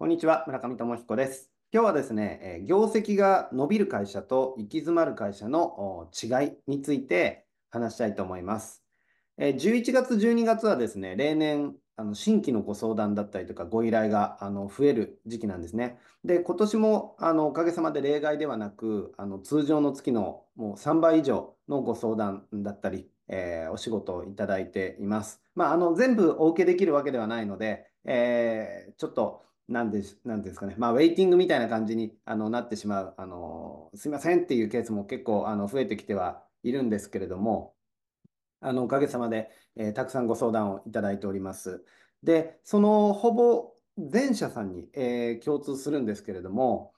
こんにちは、村上智彦です。今日はですね、業績が伸びる会社と行き詰まる会社の違いについて話したいと思います。え11月、12月はですね、例年、あの新規のご相談だったりとかご依頼があの増える時期なんですね。で、今年もあのおかげさまで例外ではなく、あの通常の月のもう3倍以上のご相談だったり、えー、お仕事をいただいています。まあ、あの全部お受けできるわけではないので、えー、ちょっとなんでなんですかね、まあ、ウェイティングみたいな感じにあのなってしまう、あのすいませんっていうケースも結構あの増えてきてはいるんですけれども、あのおかげさまで、えー、たくさんご相談をいただいております。で、そのほぼ全社さんに、えー、共通するんですけれども、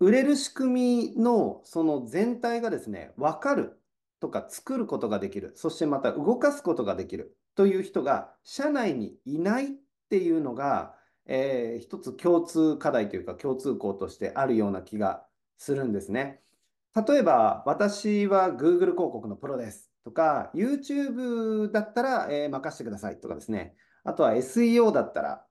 売れる仕組みのその全体がですね、分かるとか作ることができる、そしてまた動かすことができるという人が社内にいないっていうのが、えー、一つ共通課題というか共通項としてあるような気がするんですね。例えば、私は Google 広告のプロですとか、YouTube だったら、えー、任せてくださいとかですね。あとは SEO だったら、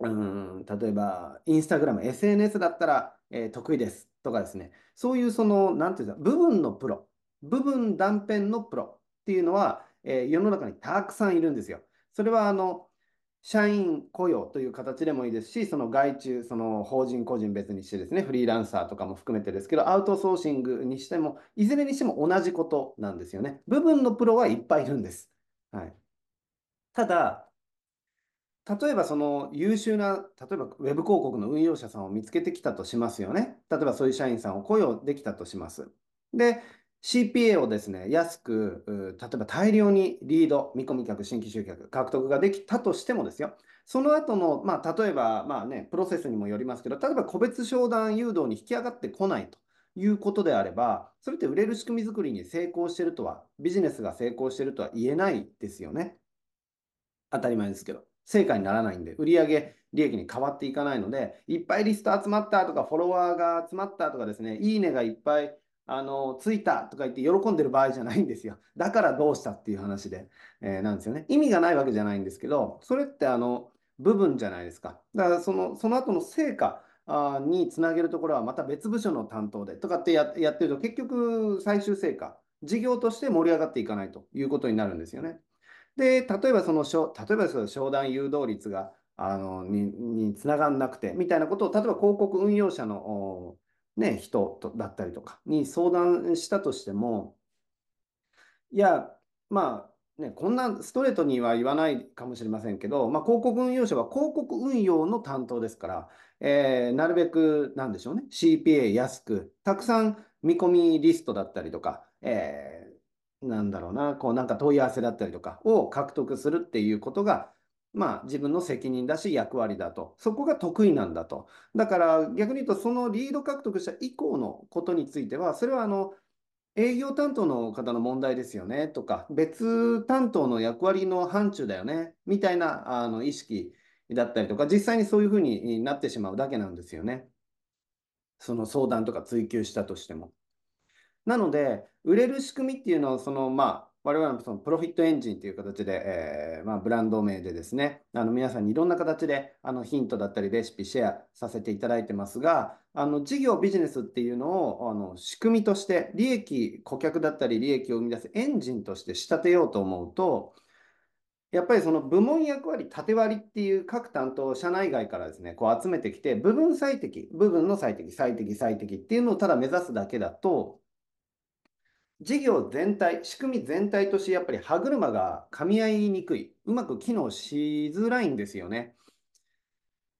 うん、例えば、Instagram、SNS だったら、えー、得意ですとかですね。そういうその、なんていうんですか、部分のプロ、部分断片のプロっていうのは、えー、世の中にたくさんいるんですよ。それは、あの、社員雇用という形でもいいですし、その外注、その法人個人別にしてですね、フリーランサーとかも含めてですけど、アウトソーシングにしても、いずれにしても同じことなんですよね。部分のプロはいっぱいいるんです。はい。ただ、例えばその優秀な、例えばウェブ広告の運用者さんを見つけてきたとしますよね。例えばそういう社員さんを雇用できたとします。で、CPA をですね、安く、例えば大量にリード、見込み客、新規集客、獲得ができたとしてもですよ、その後の、まあ、例えば、まあね、プロセスにもよりますけど、例えば個別商談誘導に引き上がってこないということであれば、それって売れる仕組み作りに成功してるとは、ビジネスが成功してるとは言えないですよね。当たり前ですけど。成果にならないんで、売上利益に変わっていかないので、いっぱいリスト集まったとか、フォロワーが集まったとかですね、いいねがいっぱいあの、ついたとか言って喜んでる場合じゃないんですよ。だからどうしたっていう話で、えー、なんですよね。意味がないわけじゃないんですけど、それってあの、部分じゃないですか。だからその、その後の成果につなげるところはまた別部署の担当でとかってややってると、結局最終成果、事業として盛り上がっていかないということになるんですよね。で、例えばその、例えばその商談誘導率が、あの、に、につながんなくて、みたいなことを、例えば広告運用者のね、人だったりとかに相談したとしても、いや、まあ、ね、こんなストレートには言わないかもしれませんけど、まあ、広告運用者は広告運用の担当ですから、えー、なるべく、なんでしょうね、CPA 安く、たくさん見込みリストだったりとか、えー、なんだろうな、こうなんか問い合わせだったりとかを獲得するっていうことが、まあ自分の責任だし役割だと。そこが得意なんだと。だから逆に言うとそのリード獲得した以降のことについては、それはあの営業担当の方の問題ですよねとか、別担当の役割の範疇だよねみたいなあの意識だったりとか、実際にそういうふうになってしまうだけなんですよね。その相談とか追求したとしても。なので、売れる仕組みっていうのは、そのまあ、我々のそのプロフィットエンジンという形で、えー、まあ、ブランド名でですね、あの皆さんにいろんな形であのヒントだったりレシピシェアさせていただいてますが、あの事業、ビジネスっていうのをあの仕組みとして利益、顧客だったり利益を生み出すエンジンとして仕立てようと思うと、やっぱりその部門役割、縦割りっていう各担当、社内外からですね、こう集めてきて、部分最適、部分の最適、最適、最適っていうのをただ目指すだけだと、事業全体、仕組み全体としてやっぱり歯車が噛み合いにくい、うまく機能しづらいんですよね。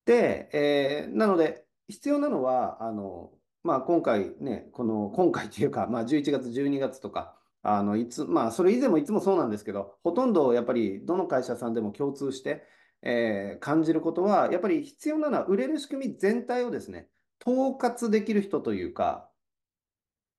で、えー、なので、必要なのは、あの、まあ、今回ね、この、今回というか、まあ、11月、12月とか、あの、いつ、まあ、それ以前もいつもそうなんですけど、ほとんどやっぱり、どの会社さんでも共通して、えー、感じることは、やっぱり必要なのは、売れる仕組み全体をですね、統括できる人というか、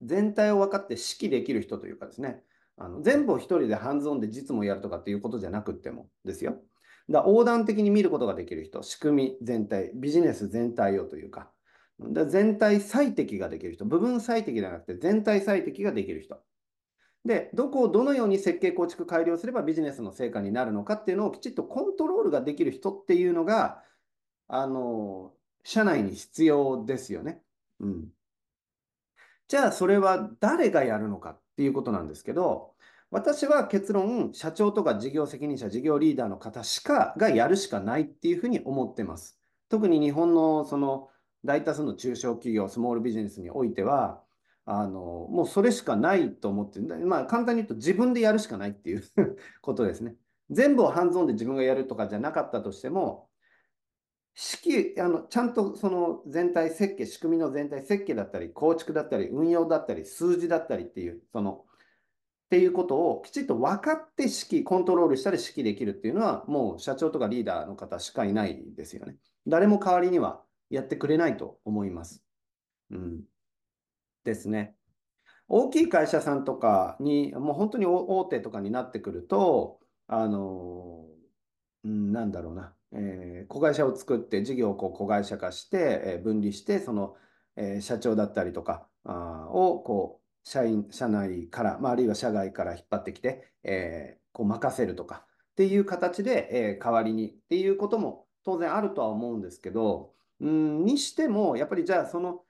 全体を分かって指揮できる人というかですね、あの全部を一人でハンズオンで実務をやるとかっていうことじゃなくてもですよ。だ横断的に見ることができる人、仕組み全体、ビジネス全体をというか、だ全体最適ができる人、部分最適ではなくて全体最適ができる人。で、どこをどのように設計構築改良すればビジネスの成果になるのかっていうのをきちっとコントロールができる人っていうのが、あの、社内に必要ですよね。うん。じゃあ、それは誰がやるのかっていうことなんですけど、私は結論、社長とか事業責任者、事業リーダーの方しか、がやるしかないっていうふうに思ってます。特に日本のその大多数の中小企業、スモールビジネスにおいては、あの、もうそれしかないと思って、まあ簡単に言うと自分でやるしかないっていう ことですね。全部をハンズオンで自分がやるとかじゃなかったとしても、式、あの、ちゃんとその全体設計、仕組みの全体設計だったり、構築だったり、運用だったり、数字だったりっていう、その、っていうことをきちっと分かって指揮、コントロールしたり指揮できるっていうのは、もう社長とかリーダーの方しかいないですよね。誰も代わりにはやってくれないと思います。うん。ですね。大きい会社さんとかに、もう本当に大手とかになってくると、あの、うん、なんだろうな、えー、子会社を作って事業をこう子会社化して、えー、分離して、その、えー、社長だったりとかあをこう社員、社内から、まあ、あるいは社外から引っ張ってきて、えー、こう任せるとかっていう形で、えー、代わりにっていうことも当然あるとは思うんですけど、うん、にしても、やっぱりじゃあその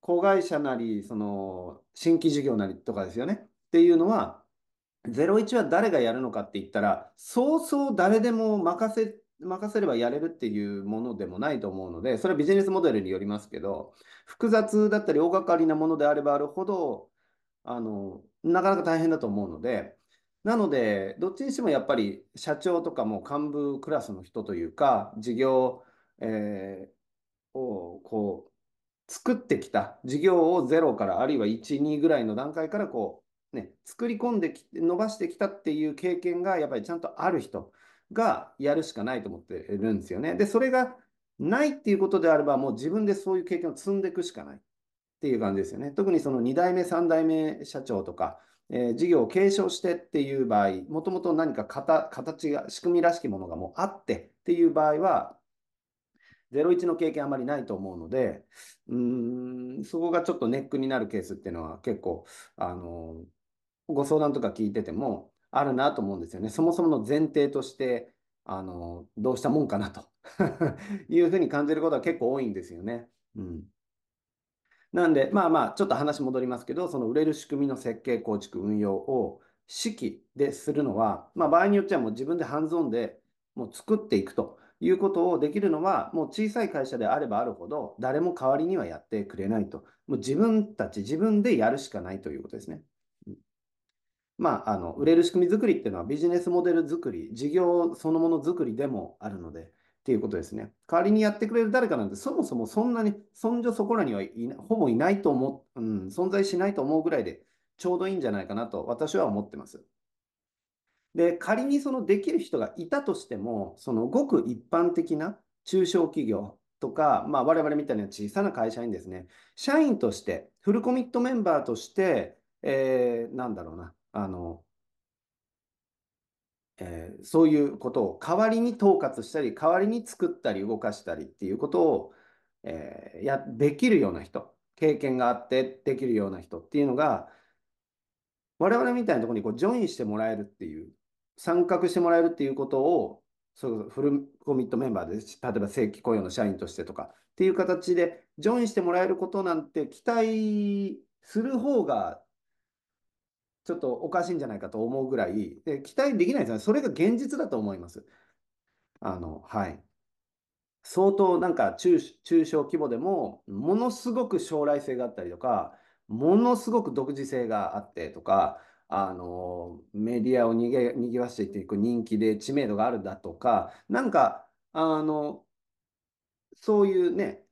子会社なり、その新規事業なりとかですよね。っていうのは、01は誰がやるのかって言ったら、そうそう誰でも任せ、任せればやれるっていうものでもないと思うので、それはビジネスモデルによりますけど、複雑だったり大掛かりなものであればあるほど、あの、なかなか大変だと思うので、なので、どっちにしてもやっぱり社長とかも幹部クラスの人というか、事業、えー、をこう、作ってきた、事業を0から、あるいは1、2ぐらいの段階からこう、ね、作り込んでき、伸ばしてきたっていう経験がやっぱりちゃんとある人がやるしかないと思ってるんですよね。で、それがないっていうことであれば、もう自分でそういう経験を積んでいくしかないっていう感じですよね。特にその2代目、3代目社長とか、えー、事業を継承してっていう場合、もともと何か形が、仕組みらしきものがもうあってっていう場合は、01の経験あまりないと思うので、うん、そこがちょっとネックになるケースっていうのは結構、あの、ご相談とか聞いててもあるなと思うんですよね。そもそもの前提として、あの、どうしたもんかなと いうふうに感じることは結構多いんですよね。うん。なんで、まあまあ、ちょっと話戻りますけど、その売れる仕組みの設計、構築、運用を指揮でするのは、まあ場合によってはもう自分でハンズオンでもう作っていくということをできるのは、もう小さい会社であればあるほど、誰も代わりにはやってくれないと。もう自分たち、自分でやるしかないということですね。まあ、あの、売れる仕組み作りっていうのはビジネスモデル作り、事業そのもの作りでもあるので、っていうことですね。代わりにやってくれる誰かなんて、そもそもそんなに、そんじょそこらにはいほぼいないと思う、うん、存在しないと思うぐらいで、ちょうどいいんじゃないかなと私は思ってます。で、仮にそのできる人がいたとしても、そのごく一般的な中小企業とか、まあ我々みたいな小さな会社にですね、社員として、フルコミットメンバーとして、えー、なんだろうな、あの、えー、そういうことを代わりに統括したり、代わりに作ったり動かしたりっていうことを、えー、や、できるような人、経験があってできるような人っていうのが、我々みたいなところにこうジョインしてもらえるっていう、参画してもらえるっていうことを、そうフルコミットメンバーで、例えば正規雇用の社員としてとかっていう形でジョインしてもらえることなんて期待する方がちょっとおかしいんじゃないかと思うぐらい、で期待できないですよね。それが現実だと思います。あの、はい。相当なんか中中小規模でも、ものすごく将来性があったりとか、ものすごく独自性があってとか、あの、メディアをにげ、にぎわしていく人気で知名度があるだとか、なんか、あの、そういうね、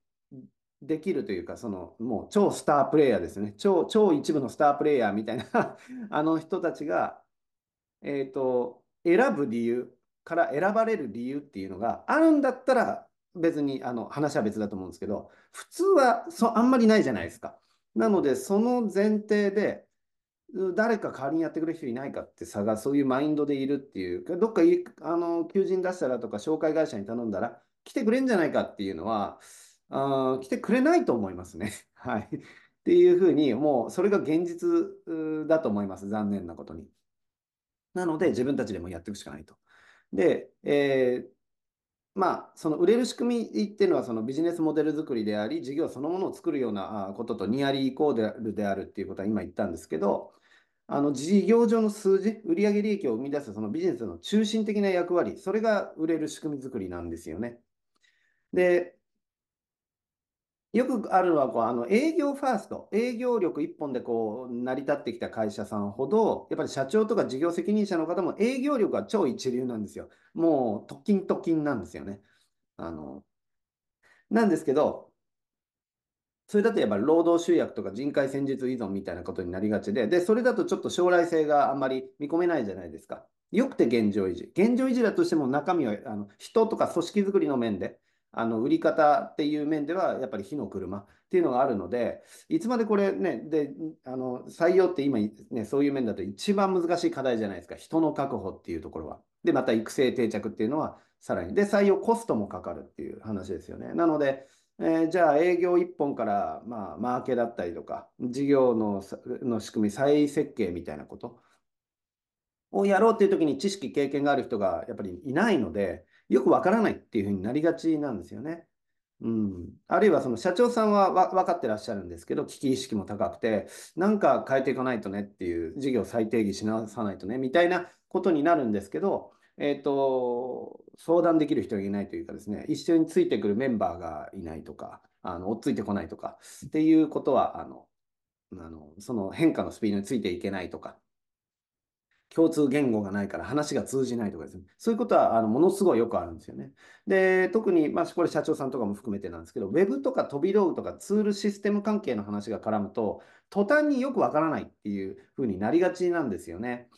できるというか、その、もう超スタープレイヤーですね。超、超一部のスタープレイヤーみたいな あの人たちが、えっと、選ぶ理由から選ばれる理由っていうのがあるんだったら、別に、あの、話は別だと思うんですけど、普通は、そ、あんまりないじゃないですか。なので、その前提で、誰か代わりにやってくれる人いないかって探す、そういうマインドでいるっていう、どっかあの求人出したらとか、紹介会社に頼んだら、来てくれんじゃないかっていうのは、あ来てくれないと思いますね。はい。っていうふうに、もうそれが現実だと思います。残念なことに。なので、自分たちでもやっていくしかないと。で、えー、まあ、その売れる仕組みっていうのはそのビジネスモデル作りであり、事業そのものを作るようなこととニアリーイコールであるっていうことは今言ったんですけど、あの事業上の数字、売上利益を生み出すそのビジネスの中心的な役割、それが売れる仕組み作りなんですよね。で、よくあるのはこうあの営業ファースト、営業力一本でこう成り立ってきた会社さんほど、やっぱり社長とか事業責任者の方も営業力は超一流なんですよ。もう、特勤特勤なんですよね。あのなんですけど、それだとやっぱ労働集約とか人海戦術依存みたいなことになりがちで、で、それだとちょっと将来性があんまり見込めないじゃないですか。よくて現状維持。現状維持だとしても中身はあの人とか組織づくりの面で、あの売り方っていう面ではやっぱり火の車っていうのがあるので、いつまでこれね、で、あの採用って今ね、そういう面だと一番難しい課題じゃないですか。人の確保っていうところは。で、また育成定着っていうのはさらに。で、採用コストもかかるっていう話ですよね。なので、えー、じゃあ営業1本から、まあ、マーケだったりとか、事業のの仕組み、再設計みたいなことをやろうっていう時に知識、経験がある人がやっぱりいないので、よくわからないっていうふうになりがちなんですよね。うん、あるいはその社長さんは分かってらっしゃるんですけど、危機意識も高くて、なんか変えていかないとねっていう、事業再定義しなさないとねみたいなことになるんですけど、えっ、ー、と、相談できる人がいないというかですね、一緒についてくるメンバーがいないとか、あの追っついてこないとかっていうことは、あの、あのその変化のスピードについていけないとか、共通言語がないから話が通じないとかですね。そういうことはあのものすごいよくあるんですよね。で、特に、まあ、これ社長さんとかも含めてなんですけど、Web とか飛び道具とかツールシステム関係の話が絡むと、途端によくわからないっていうふうになりがちなんですよね。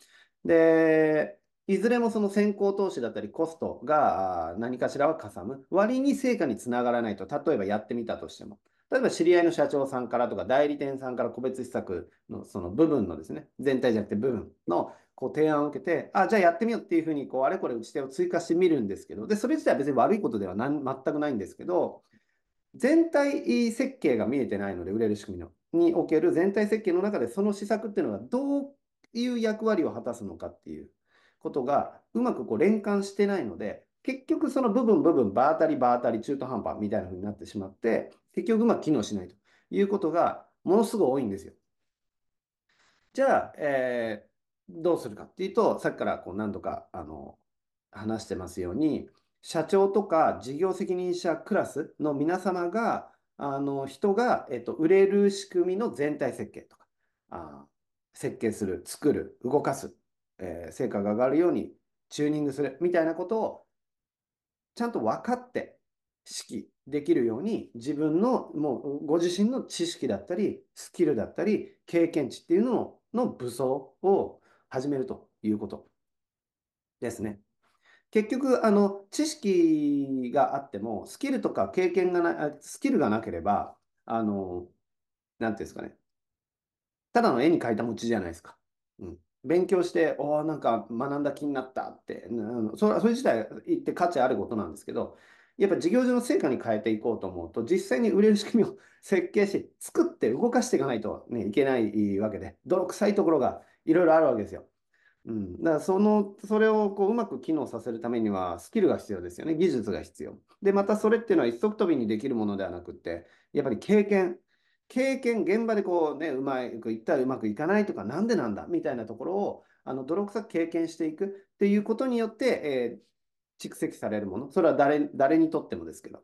で、いずれもその先行投資だったりコストが何かしらはかさむ。割に成果につながらないと、例えばやってみたとしても。例えば知り合いの社長さんからとか代理店さんから個別施策のその部分のですね、全体じゃなくて部分のこう提案を受けて、あ、じゃあやってみようっていうふうにこうあれこれ打ち手を追加してみるんですけど、で、それ自体は別に悪いことでは全くないんですけど、全体設計が見えてないので、売れる仕組みのにおける全体設計の中でその施策っていうのがどういう役割を果たすのかっていうことがうまくこう連関してないので、結局その部分部分、場当たり場当たり中途半端みたいな風になってしまって、結局うまく機能しないということがものすごい多いんですよ。じゃあ、え、どうするかっていうと、さっきからこう何度かあの話してますように、社長とか事業責任者クラスの皆様が、あの人が、えっと、売れる仕組みの全体設計とか、あ設計する、作る、動かすえー、成果が上がるようにチューニングするみたいなことをちゃんと分かって指揮できるように自分のもうご自身の知識だったりスキルだったり経験値っていうのの武装を始めるということですね。結局あの知識があってもスキルとか経験がなスキルがなければあの何ていうんですかねただの絵に描いた餅じゃないですか。うん勉強して、おなんか学んだ気になったって、それそれ自体言って価値あることなんですけど、やっぱ事業上の成果に変えていこうと思うと、実際に売れる仕組みを設計し、作って動かしていかないと、ね、いけないわけで、泥臭いところがいろいろあるわけですよ。うん、だからそのそれをこううまく機能させるためにはスキルが必要ですよね、技術が必要。で、またそれっていうのは一足飛びにできるものではなくって、やっぱり経験、経験、現場でこうね、うまくいったらうまくいかないとか、なんでなんだ？みたいなところを、あの泥臭く経験していくっていうことによって、えー、蓄積されるもの、それは誰誰にとってもですけど、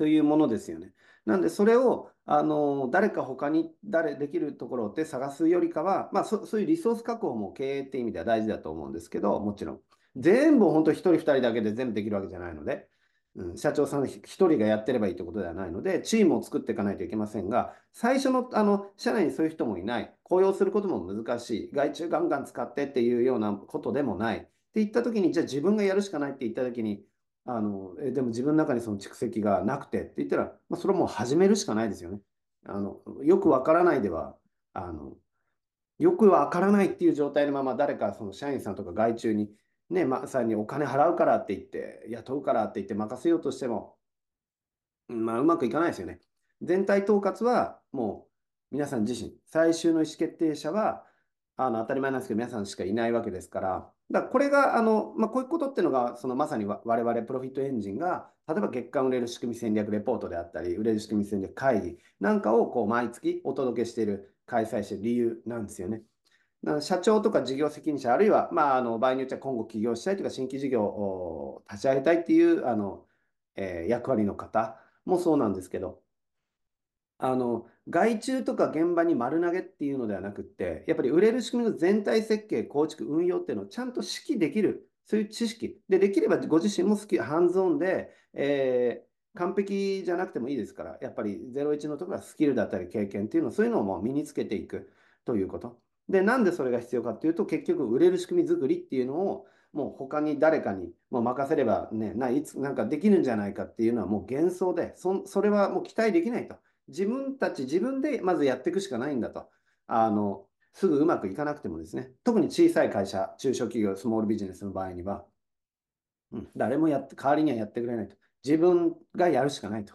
というものですよね。なんで、それを、あの、誰か他に誰できるところって探すよりかは、まあそ、そういうリソース確保も経営って意味では大事だと思うんですけど、もちろん。全部本当1人2人だけで全部できるわけじゃないので、うん、社長さん1人がやってればいいということではないので、チームを作っていかないといけませんが、最初のあの社内にそういう人もいない、雇用することも難しい、外注ガンガン使ってっていうようなことでもないって言ったときに、じゃあ自分がやるしかないって言ったときに、あのえでも自分の中にその蓄積がなくてって言ったら、まあ、それはもう始めるしかないですよね。あのよくわからないではあの、よくわからないっていう状態のまま誰かその社員さんとか外注にね、まさにお金払うからって言って、雇うからって言って任せようとしても、まあ、うまくいかないですよね。全体統括はもう皆さん自身、最終の意思決定者はあの当たり前なんですけど、皆さんしかいないわけですから、だこれが、あの、まあ、こういうことっていうのが、そのまさに我々プロフィットエンジンが、例えば月間売れる仕組み戦略レポートであったり、売れる仕組み戦略会議なんかをこう毎月お届けしている、開催している理由なんですよね。社長とか事業責任者、あるいは、まあ、あの場合によっては今後起業したいとか、新規事業を立ち上げたいっていうあの、えー、役割の方もそうなんですけど、あの外注とか現場に丸投げっていうのではなくって、やっぱり売れる仕組みの全体設計、構築、運用っていうのをちゃんと指揮できる、そういう知識。で、できればご自身も好き、ハンズオンで、えー、完璧じゃなくてもいいですから、やっぱり01のところはスキルだったり経験っていうの、そういうのをもう身につけていくということ。で、なんでそれが必要かっていうと、結局売れる仕組み作りっていうのを、もう他に誰かにもう任せればね、ないつなんかできるんじゃないかっていうのはもう幻想で、そそれはもう期待できないと。自分たち、自分でまずやっていくしかないんだと。あの、すぐうまくいかなくてもですね、特に小さい会社、中小企業、スモールビジネスの場合には、うん、誰もやって、代わりにはやってくれないと。自分がやるしかないと。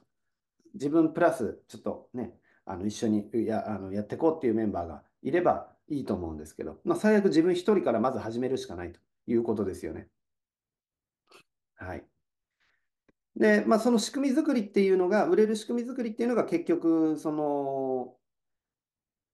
自分プラス、ちょっとね、あの一緒にやあのやっていこうっていうメンバーがいればいいと思うんですけど、まあ、最悪自分一人からまず始めるしかないということですよね。はい。で、まあ、その仕組み作りっていうのが、売れる仕組み作りっていうのが結局、その、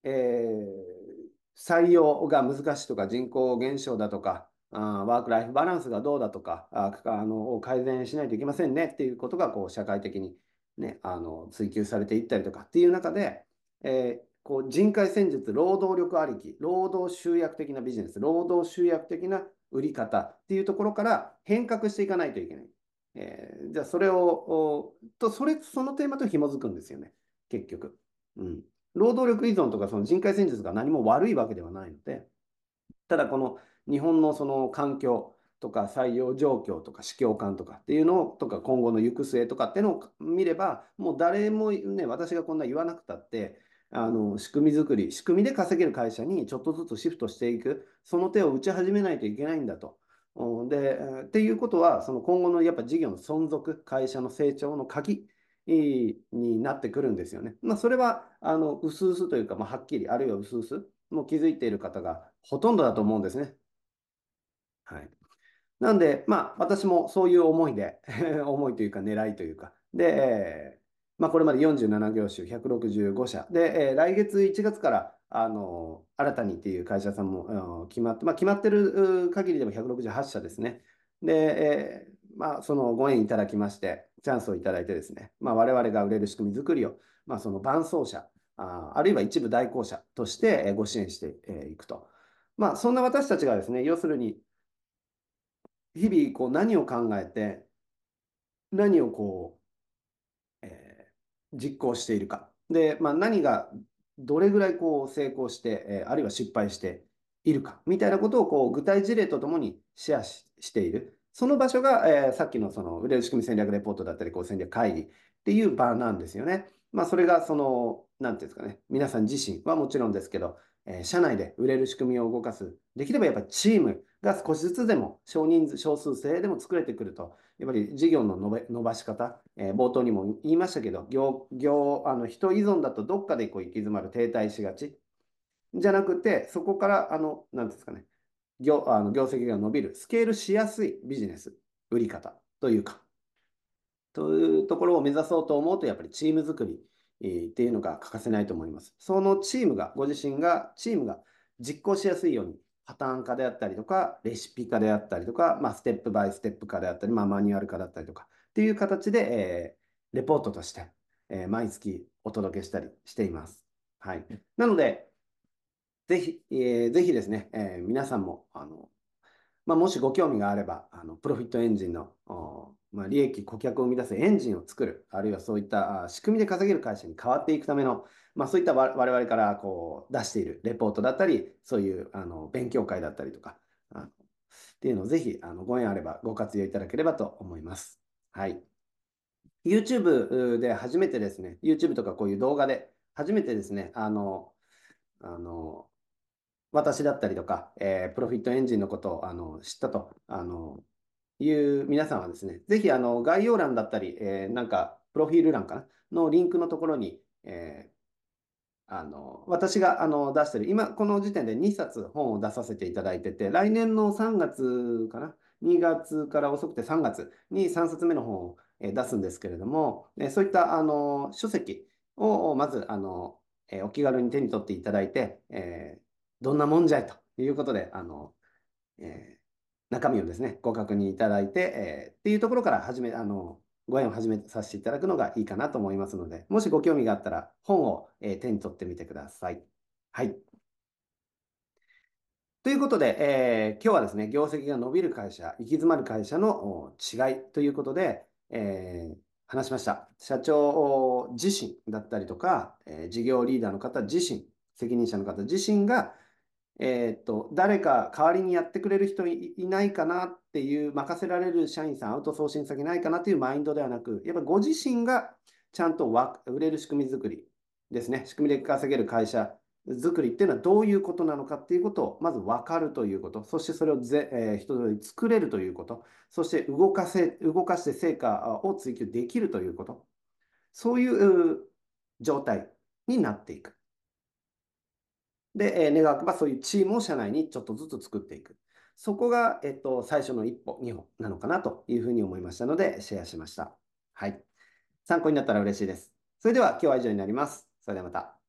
えー、採用が難しいとか、人口減少だとか、あワークライフバランスがどうだとかああの改善しないといけませんねっていうことがこう社会的に、ね、あの追求されていったりとかっていう中で、えー、こう人海戦術、労働力ありき、労働集約的なビジネス、労働集約的な売り方っていうところから変革していかないといけない。えー、じゃあそれを、とそれ、そのテーマと紐づくんですよね、結局。うん。労働力依存とかその人海戦術が何も悪いわけではないので、ただこの日本のその環境とか採用状況とか市況感とかっていうのとか今後の行く末とかっていうのを見れば、もう誰もね、私がこんな言わなくたって、あの仕組み作り、仕組みで稼げる会社にちょっとずつシフトしていく、その手を打ち始めないといけないんだと。で、っていうことは、その今後のやっぱ事業の存続、会社の成長の鍵になってくるんですよね。まあ、それは、あの、うすうすというか、まあ、はっきり、あるいはうすうす、もう気づいている方がほとんどだと思うんですね。はい。なんで、まあ、私もそういう思いで 思いというか、狙いというか、で、まあ、これまで47業種、165社。で、えー、来月1月から、あの、新たにっていう会社さんも決まって、まあ、決まってる限りでも168社ですね。で、えー、まあ、そのご縁いただきまして、チャンスをいただいてですね、まあ、我々が売れる仕組み作りを、まあ、その伴走者、ああるいは一部代行者としてご支援していくと。まあ、そんな私たちがですね、要するに、日々こう何を考えて、何をこう、えー、実行しているか。で、まあ、何がどれぐらいこう成功して、え、あるいは失敗しているかみたいなことをこう具体事例とともにシェアしている。その場所が、え、さっきのその売れる仕組み戦略レポートだったり、こう戦略会議っていう場なんですよね。まあ、それがその、なんていうんですかね、皆さん自身はもちろんですけど、え、社内で売れる仕組みを動かす。できればやっぱチームが少しずつでも少人数、少数制でも作れてくると、やっぱり事業の伸ばし方、えー、冒頭にも言いましたけど、業、業、あの人依存だとどっかでこう行き詰まる、停滞しがち。じゃなくて、そこから、あの、なんですかね、業、あの業績が伸びる、スケールしやすいビジネス、売り方というか、というところを目指そうと思うと、やっぱりチーム作りっていうのが欠かせないと思います。そのチームが、ご自身が、チームが実行しやすいように、パターン化であったりとか、レシピ化であったりとか、まあ、ステップバイステップ化であったり、まあ、マニュアル化だったりとか、っていう形で、えー、レポートとして、えー、毎月お届けしたりしています。はい。なので、ぜひ、えー、ぜひですね、えー、皆さんも、あの、まあ、もしご興味があれば、あのプロフィットエンジンの、まあ、利益、顧客を生み出すエンジンを作る、あるいはそういった仕組みで稼げる会社に変わっていくための、まあ、そういった我々からこう出しているレポートだったり、そういうあの勉強会だったりとか、あのっていうのをぜひあのご縁あればご活用いただければと思います。はい。YouTube で初めてですね、YouTube とかこういう動画で初めてですね、あの、あの、私だったりとか、えー、プロフィットエンジンのことをあの知ったとあのいう皆さんはですね、ぜひあの概要欄だったり、えー、なんかプロフィール欄かなのリンクのところに、えー、あの私があの出してる、今この時点で2冊本を出させていただいてて、来年の3月かな、2月から遅くて3月に3冊目の本を出すんですけれども、そういったあの書籍をまずあのお気軽に手に取っていただいて、えー、どんなもんじゃいということで、あのえー、中身をですね、ご確認いただいて、えー、っていうところから始め、あのご縁を始めさせていただくのがいいかなと思いますので、もしご興味があったら本を、え手に取ってみてください。はい。ということで、えー、今日はですね、業績が伸びる会社、行き詰まる会社の違いということで、えー、話しました。社長自身だったりとか、えー、事業リーダーの方自身、責任者の方自身が、えっと、誰か代わりにやってくれる人いないかなっていう、任せられる社員さん、アウトソーシング先ないかなっていうマインドではなく、やっぱご自身がちゃんと売れる仕組み作りですね、仕組みで稼げる会社作りっていうのはどういうことなのかっていうことをまず分かるということ、そしてそれをぜ、えー、人通り作れるということ、そして動かせ、動かして成果を追求できるということ、そういう状態になっていく。で、えー、願わくばそういうチームを社内にちょっとずつ作っていく。そこが、えっと、最初の一歩、二歩なのかなというふうに思いましたので、シェアしました。はい。参考になったら嬉しいです。それでは今日は以上になります。それではまた。